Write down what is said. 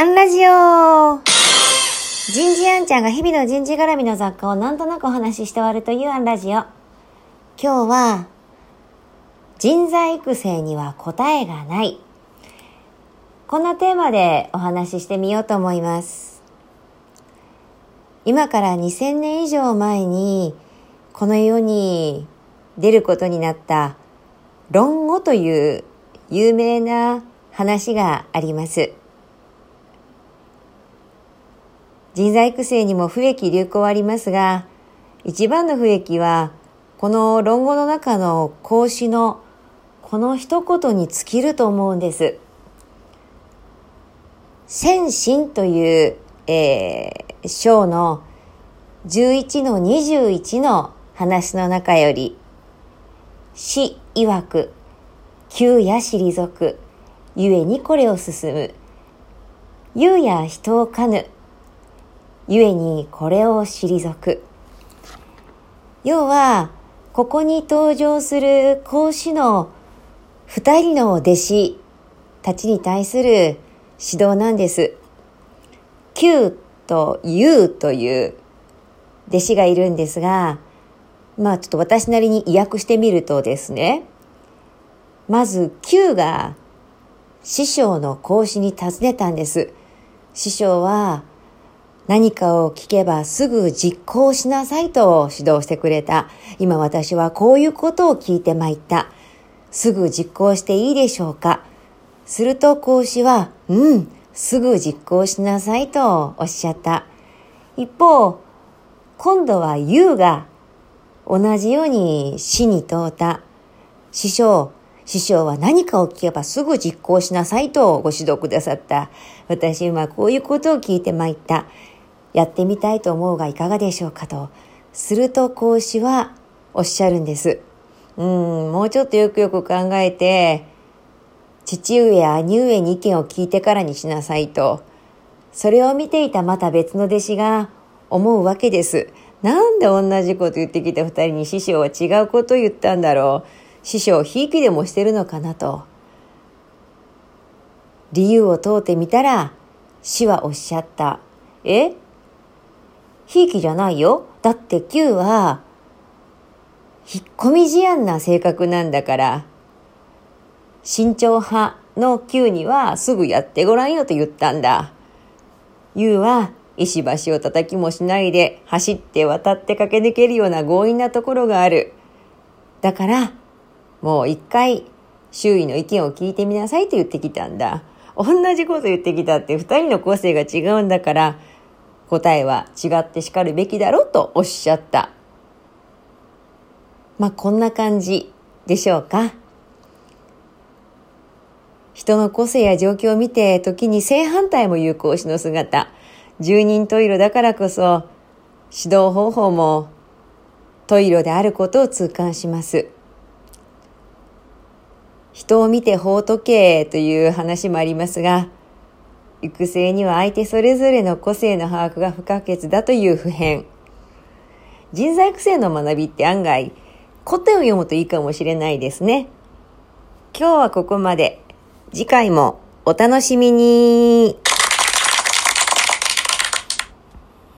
アンラジオ人事アンちゃんが日々の人事絡みの雑貨をなんとなくお話しして終わるというアンラジオ。今日は、人材育成には答えがない。こんなテーマでお話ししてみようと思います。今から2000年以上前に、この世に出ることになった論語という有名な話があります。人材育成にも不益流行ありますが、一番の不益は、この論語の中の孔子のこの一言に尽きると思うんです。先進という、えー、章の11の21の話の中より、死曰く、急や退く、ゆえにこれを進む。ゆうや人をかぬ。ゆえにこれを退く。要は、ここに登場する孔子の二人の弟子たちに対する指導なんです。旧と優という弟子がいるんですが、まあちょっと私なりに意訳してみるとですね、まず Q が師匠の講師に尋ねたんです。師匠は何かを聞けばすぐ実行しなさいと指導してくれた。今私はこういうことを聞いてまいった。すぐ実行していいでしょうかすると講師は、うん、すぐ実行しなさいとおっしゃった。一方、今度は U が同じように死に問うた。師匠、師匠は何かを聞けばすぐ実行しなさいとご指導くださった。私はこういうことを聞いて参った。やってみたいと思うがいかがでしょうかと。すると講師はおっしゃるんです。うん、もうちょっとよくよく考えて、父上や兄上に意見を聞いてからにしなさいと。それを見ていたまた別の弟子が思うわけです。なんで同じこと言ってきた二人に師匠は違うことを言ったんだろう。師匠、ひいきでもしてるのかなと。理由を問うてみたら、死はおっしゃった。え？ひいきじゃないよ。だって Q は、引っ込み思案な性格なんだから、慎重派の Q にはすぐやってごらんよと言ったんだ。U は石橋を叩きもしないで走って渡って駆け抜けるような強引なところがある。だから、もう一回周囲の意見を聞いてみなさいと言ってきたんだ。同じこと言ってきたって二人の個性が違うんだから答えは違って叱るべきだろうとおっしゃった。まあこんな感じでしょうか。人の個性や状況を見て時に正反対も有効しの姿。十人十色だからこそ指導方法も十色であることを痛感します。人を見て法時計という話もありますが、育成には相手それぞれの個性の把握が不可欠だという普遍。人材育成の学びって案外、古典を読むといいかもしれないですね。今日はここまで。次回もお楽しみに。